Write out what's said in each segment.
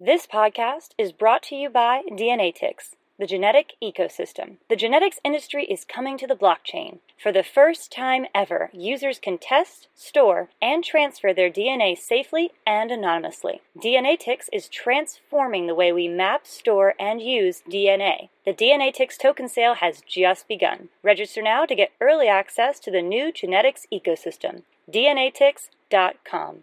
This podcast is brought to you by DNAtix, the genetic ecosystem. The genetics industry is coming to the blockchain. For the first time ever, users can test, store, and transfer their DNA safely and anonymously. DNAtix is transforming the way we map, store, and use DNA. The DNAtix token sale has just begun. Register now to get early access to the new genetics ecosystem. DNAtix.com.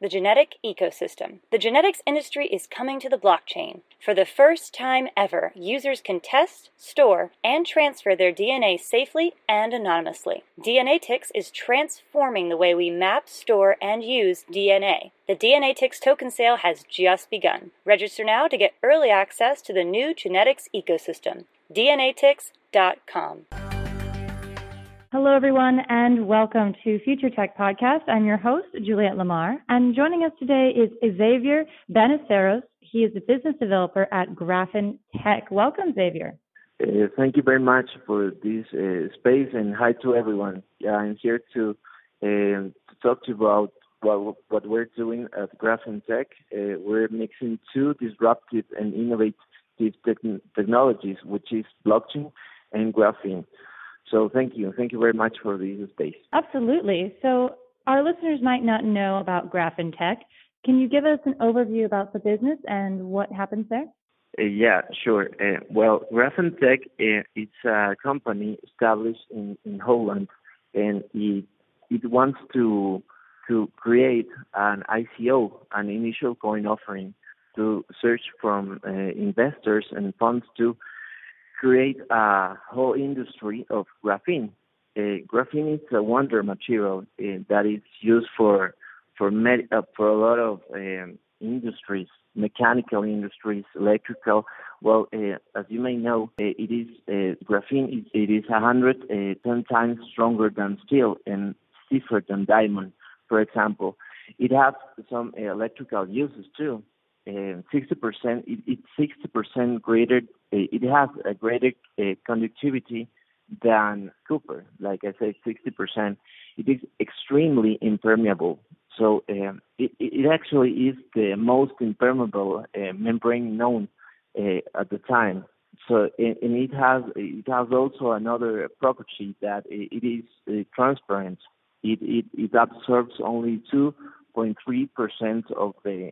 the genetic ecosystem. The genetics industry is coming to the blockchain. For the first time ever, users can test, store, and transfer their DNA safely and anonymously. DNA DNAtix is transforming the way we map, store, and use DNA. The DNA DNAtix token sale has just begun. Register now to get early access to the new genetics ecosystem. DNAtix.com. Hello, everyone, and welcome to Future Tech Podcast. I'm your host, Juliette Lamar, and joining us today is Xavier Baniceros. He is a business developer at Graphene Tech. Welcome, Xavier. Uh, thank you very much for this uh, space, and hi to everyone. Yeah, I'm here to uh, to talk to you about what what we're doing at GraphenTech. Uh, we're mixing two disruptive and innovative te- technologies, which is blockchain and graphene. So thank you. Thank you very much for this space. Absolutely. So our listeners might not know about GraphenTech. Can you give us an overview about the business and what happens there? Uh, yeah, sure. Uh, well, GraphenTech uh, it's a company established in, in Holland, and it it wants to to create an ICO, an initial coin offering, to search from uh, investors and funds to create a whole industry of graphene. Uh, graphene is a wonder material uh, that is used for for med- uh, for a lot of um, industries, mechanical industries, electrical. Well, uh, as you may know, uh, it is graphene. Is, it is a hundred ten times stronger than steel and stiffer than diamond, for example. It has some electrical uses too. 60%, it, it's 60% greater, it has a greater uh, conductivity than copper. Like I said, 60%. It is extremely impermeable. So um, it, it actually is the most impermeable uh, membrane known uh, at the time. So and it has it has also another property that it is transparent. It, it it absorbs only 2.3 percent of the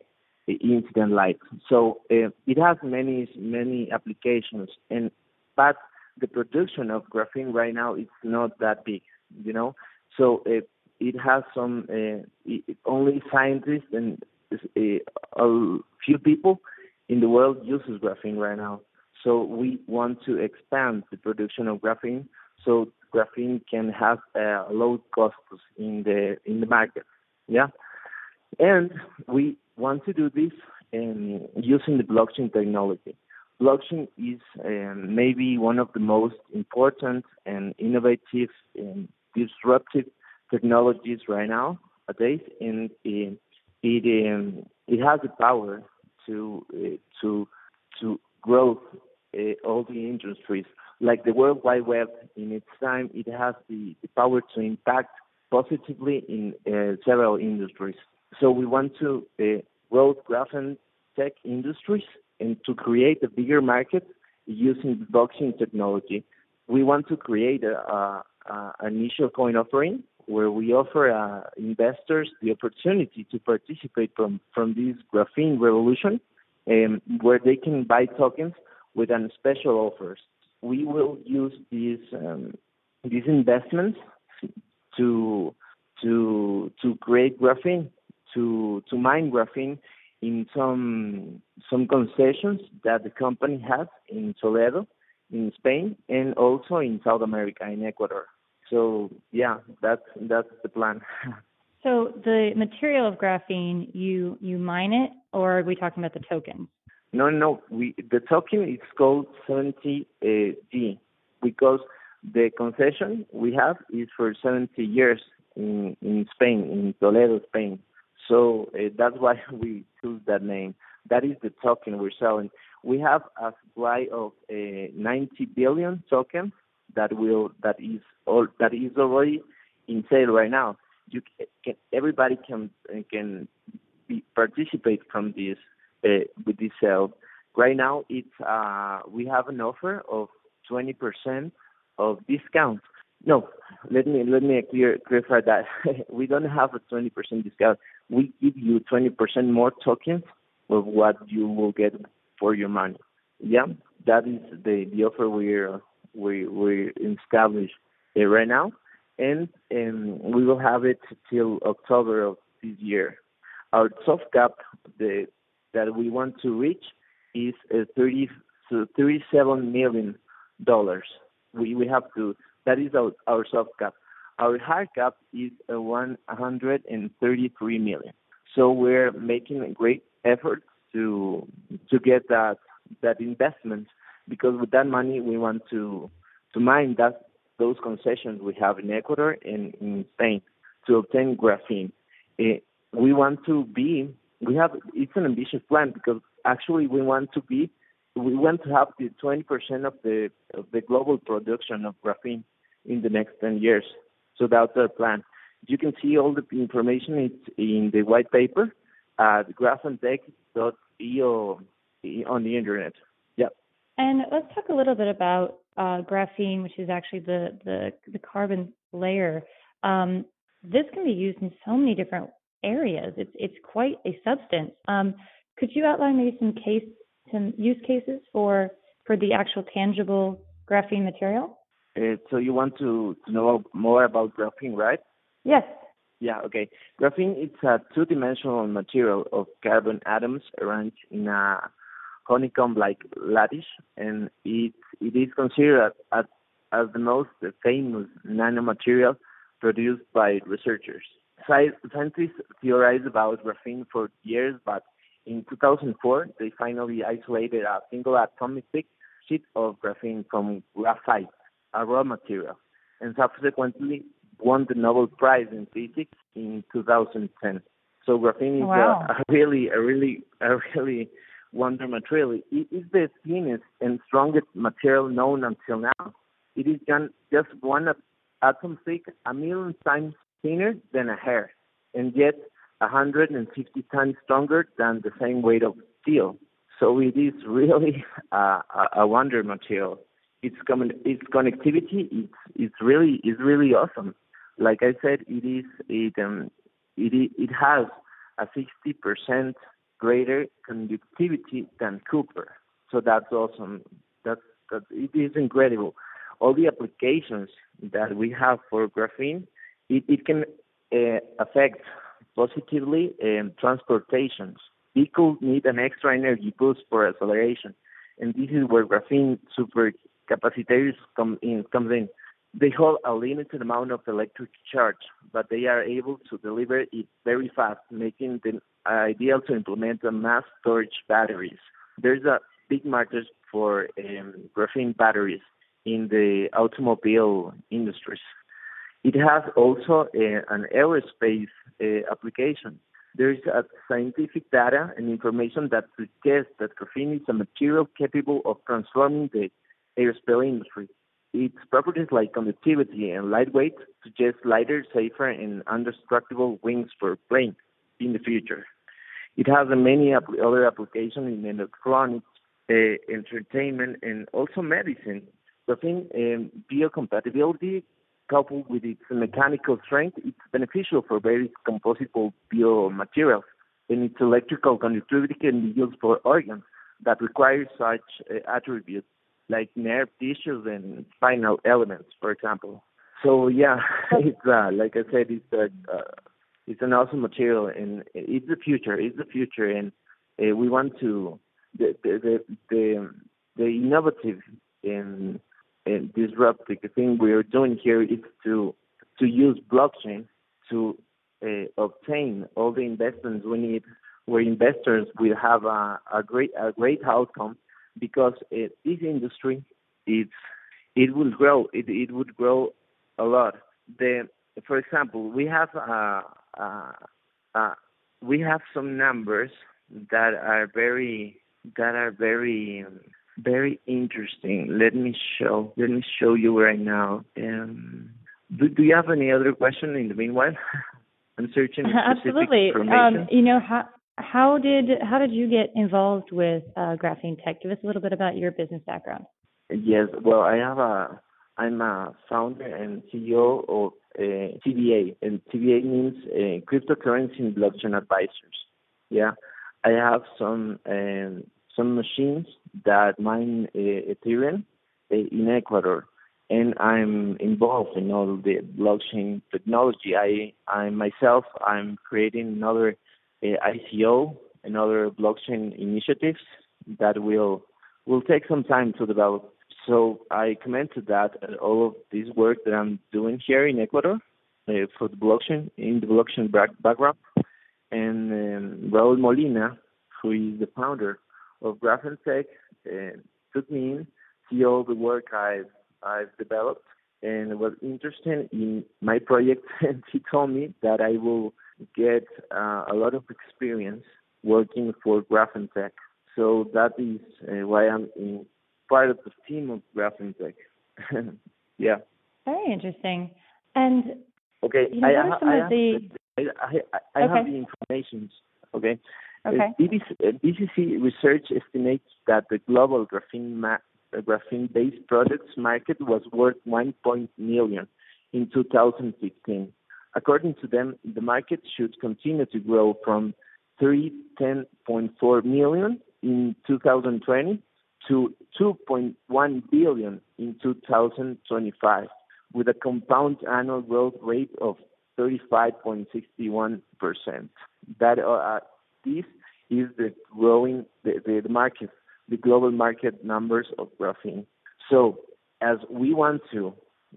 incident light. So uh, it has many many applications, and but the production of graphene right now is not that big, you know. So uh, it has some uh, it, only scientists and uh, a few people in the world uses graphene right now. So we want to expand the production of graphene so graphene can have a low cost in the in the market. Yeah, and we want to do this um, using the blockchain technology. Blockchain is um, maybe one of the most important and innovative and disruptive technologies right now nowadays, and it it, um, it has the power to uh, to to grow uh, all the industries. Like the World Wide Web, in its time, it has the, the power to impact positively in uh, several industries. So we want to uh, grow graphene tech industries and to create a bigger market using blockchain technology. We want to create a, a, a initial coin offering where we offer uh, investors the opportunity to participate from, from this graphene revolution, um, where they can buy tokens with an special offers. We will use these um, these investments to to to create graphene to to mine graphene in some some concessions that the company has in Toledo, in Spain, and also in South America, in Ecuador. So yeah, that's that's the plan. so the material of graphene, you you mine it, or are we talking about the token? No, no. We the token is called 70G uh, because the concession we have is for 70 years in in Spain, in Toledo, Spain. So uh, that's why we choose that name. That is the token we're selling. We have a supply of uh, 90 billion tokens that will that is all that is already in sale right now. You can, everybody can can be, participate from this uh, with this sale. Right now, it's uh, we have an offer of 20% of discount. No, let me let me clear, clarify that we don't have a 20% discount. We give you 20% more tokens of what you will get for your money. Yeah, that is the the offer we're we we established right now, and um, we will have it till October of this year. Our soft cap the that we want to reach is uh, 30 so 37 million dollars. We we have to that is our, our soft cap. Our hard cap is uh, 133 million. So we're making a great effort to to get that that investment because with that money we want to to mine that those concessions we have in Ecuador and in Spain to obtain graphene. Uh, we want to be we have it's an ambitious plan because actually we want to be we want to have the 20% of the of the global production of graphene in the next 10 years. So that's our plan. You can see all the information it's in the white paper at graphentech.io on the internet. Yeah. And let's talk a little bit about uh, graphene, which is actually the the, the carbon layer. Um, this can be used in so many different areas. It's it's quite a substance. Um, could you outline maybe some case some use cases for for the actual tangible graphene material? Uh, so you want to, to know more about graphene, right? Yes. Yeah, okay. Graphene is a two-dimensional material of carbon atoms arranged in a honeycomb-like lattice, and it it is considered as, as the most famous nanomaterial produced by researchers. Scientists theorized about graphene for years, but in 2004 they finally isolated a single atomic sheet of graphene from graphite a raw material, and subsequently won the Nobel Prize in Physics in 2010. So graphene is wow. a, a, really, a really, a really wonder material. It is the thinnest and strongest material known until now. It is just one atom thick, a million times thinner than a hair, and yet 150 times stronger than the same weight of steel. So it is really a, a wonder material its its connectivity it's it's really it's really awesome. Like I said, it is it um it it has a sixty percent greater conductivity than copper. So that's awesome. That's that it is incredible. All the applications that we have for graphene, it, it can uh, affect positively um, transportations. Vehicles need an extra energy boost for acceleration, and this is where graphene super capacitors come in, comes in. They hold a limited amount of electric charge, but they are able to deliver it very fast, making them ideal to implement mass storage batteries. There's a big market for um, graphene batteries in the automobile industries. It has also uh, an aerospace uh, application. There is a scientific data and information that suggests that graphene is a material capable of transforming the aerospace industry. Its properties like conductivity and lightweight suggest lighter, safer, and indestructible wings for planes in the future. It has many other applications in electronics, uh, entertainment, and also medicine. Thing, um, biocompatibility coupled with its mechanical strength, it's beneficial for various composable biomaterials, and its electrical conductivity can be used for organs that require such uh, attributes like nerve tissues and spinal elements, for example. So yeah, it's uh, like I said, it's a, uh, it's an awesome material, and it's the future. It's the future, and uh, we want to the the the the, the innovative and, and disruptive thing we are doing here is to to use blockchain to uh, obtain all the investments we need where investors will have a, a great a great outcome because it, this industry it's it will grow it it would grow a lot. The for example, we have uh, uh, uh, we have some numbers that are very that are very um, very interesting. Let me show let me show you right now. Um, do, do you have any other question in the meanwhile? I'm searching Absolutely. Um, you know how how did how did you get involved with uh, GraphenTech? Give us a little bit about your business background. Yes. Well, I have a I'm a founder and CEO of uh, TBA, and TBA means uh, Cryptocurrency and Blockchain Advisors. Yeah, I have some um, some machines that mine uh, Ethereum uh, in Ecuador, and I'm involved in all the blockchain technology. I I myself I'm creating another uh, ICO, another blockchain initiatives that will will take some time to develop. So I commented that all of this work that I'm doing here in Ecuador uh, for the blockchain in the blockchain back- background, and um, Raul Molina, who is the founder of GraphenTech, uh, took me in, see all the work I've I've developed, and was interested in my project. And he told me that I will get uh, a lot of experience working for GraphenTech. So that is uh, why I'm in part of the team of GraphenTech. yeah. Very interesting. And okay, you know, I, what are some I, I the I, I, I Okay. have the information. Okay. Okay? Uh, BBC, uh, BCC research estimates that the global graphene ma- uh, graphene-based products market was worth 1 point million in 2015. According to them, the market should continue to grow from 310.4 million in 2020 to 2.1 billion in 2025, with a compound annual growth rate of 35.61%. That uh, this is the growing the, the, the market, the global market numbers of graphene. So, as we want to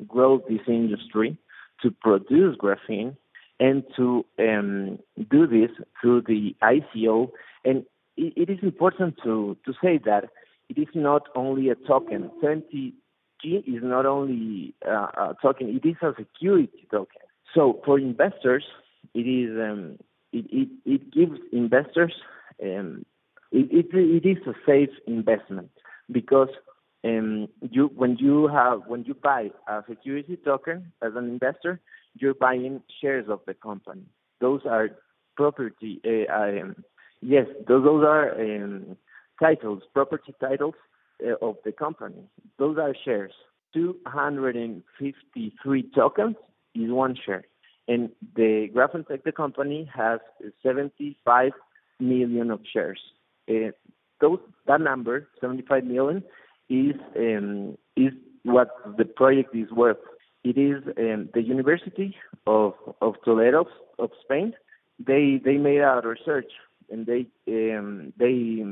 grow this industry to produce graphene and to um, do this through the ICO, and it, it is important to to say that it is not only a token. 20G is not only uh, a token; it is a security token. So for investors, it is um, it, it, it gives investors um, it, it, it is a safe investment because um, you when you have when you buy a security token as an investor, you're buying shares of the company. Those are property. Uh, um, yes, those, those are um, titles, property titles uh, of the company. Those are shares. 253 tokens is one share. And the GraphenTech, the company, has 75 million of shares. Uh, those, that number, 75 million, is um, is what the project is worth. It is um, the University of of Toledo of Spain. They they made a research and they um, they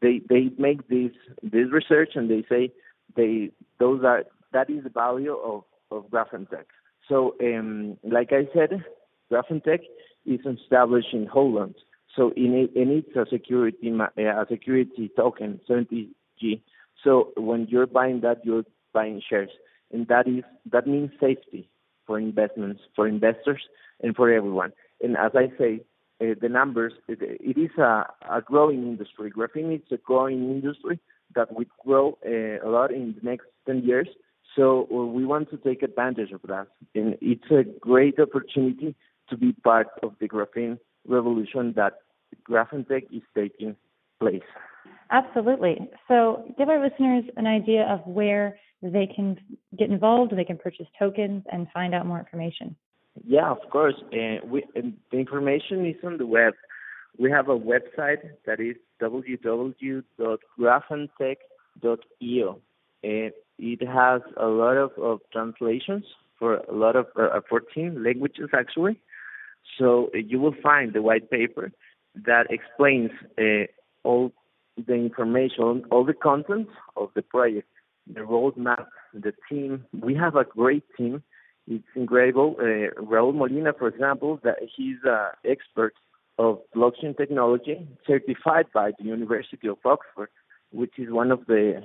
they they make this this research and they say they those are that is the value of of GraphenTech. So um, like I said, GraphenTech is established in Holland. So in it, it's a security a security token 70G. So when you're buying that, you're buying shares, and that is that means safety for investments, for investors, and for everyone. And as I say, uh, the numbers it, it is a, a growing industry. Graphene is a growing industry that will grow uh, a lot in the next 10 years. So uh, we want to take advantage of that, and it's a great opportunity to be part of the graphene revolution that GraphenTech is taking place. Absolutely. So, give our listeners an idea of where they can get involved, they can purchase tokens, and find out more information. Yeah, of course. Uh, we, and the information is on the web. We have a website that is www.graphentech.io. And it has a lot of, of translations for a lot of uh, 14 languages actually. So uh, you will find the white paper that explains uh, all the information, all the content of the project, the roadmap, the team. We have a great team. It's incredible. Uh, Raul Molina, for example, that he's an expert of blockchain technology, certified by the University of Oxford, which is one of the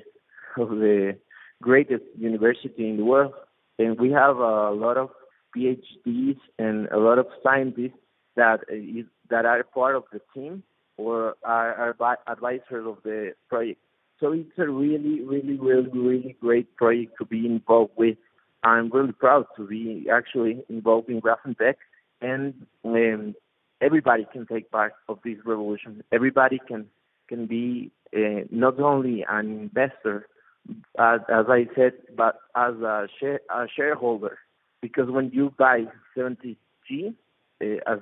of the greatest university in the world. And we have a lot of PhDs and a lot of scientists that is, that are part of the team or are, are advisors of the project. So it's a really, really, really, really great project to be involved with. I'm really proud to be actually involved in GraphenTech, and um, everybody can take part of this revolution. Everybody can can be uh, not only an investor, as, as I said, but as a, share, a shareholder. Because when you buy 70G uh, as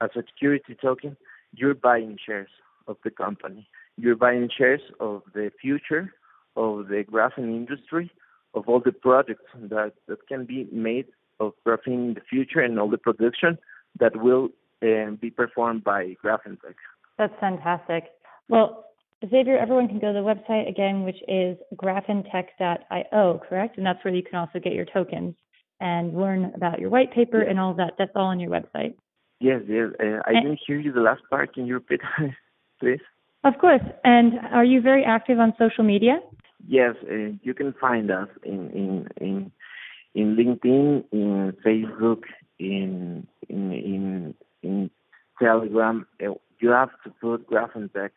as a security token, you're buying shares of the company. You're buying shares of the future of the graphene industry, of all the projects that, that can be made of graphene in the future and all the production that will um, be performed by GraphenTech. That's fantastic. Well, Xavier, everyone can go to the website again, which is graphentech.io, correct? And that's where you can also get your tokens and learn about your white paper and all that. That's all on your website. Yes, yes. Uh, I didn't hear you the last part. Can you repeat, please? Of course. And are you very active on social media? Yes, uh, you can find us in in in in LinkedIn, in Facebook, in in in, in Telegram. Uh, you have to put GraphenTech, and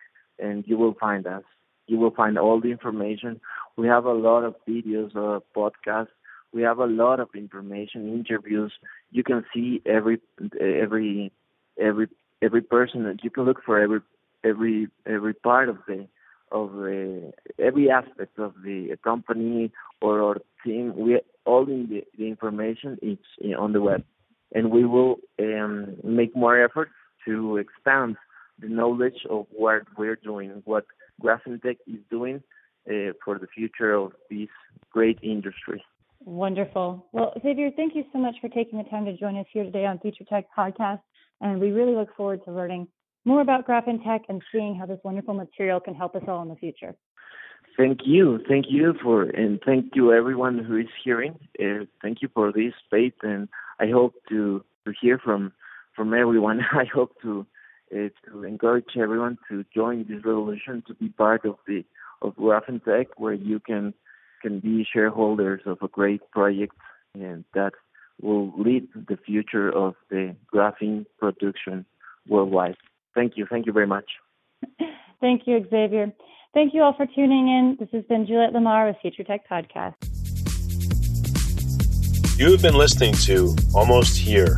you will find us. You will find all the information. We have a lot of videos, uh, podcasts. We have a lot of information, interviews. You can see every every every every person. That you can look for every every every part of the of the every aspect of the company or our team. We all in the, the information is on the web, and we will um, make more efforts to expand the knowledge of what we're doing, what GraphenTech is doing uh, for the future of this great industry. Wonderful. Well, Xavier, thank you so much for taking the time to join us here today on Future Tech Podcast, and we really look forward to learning more about GraphenTech and seeing how this wonderful material can help us all in the future. Thank you. Thank you for, and thank you everyone who is hearing. Uh, thank you for this space, and I hope to, to hear from, from everyone. I hope to, uh, to encourage everyone to join this revolution, to be part of the, of GraphenTech, where you can, can be shareholders of a great project and that will lead the future of the graphene production worldwide. Thank you. Thank you very much. Thank you, Xavier. Thank you all for tuning in. This has been Juliet Lamar with Future Tech Podcast. You have been listening to Almost Here,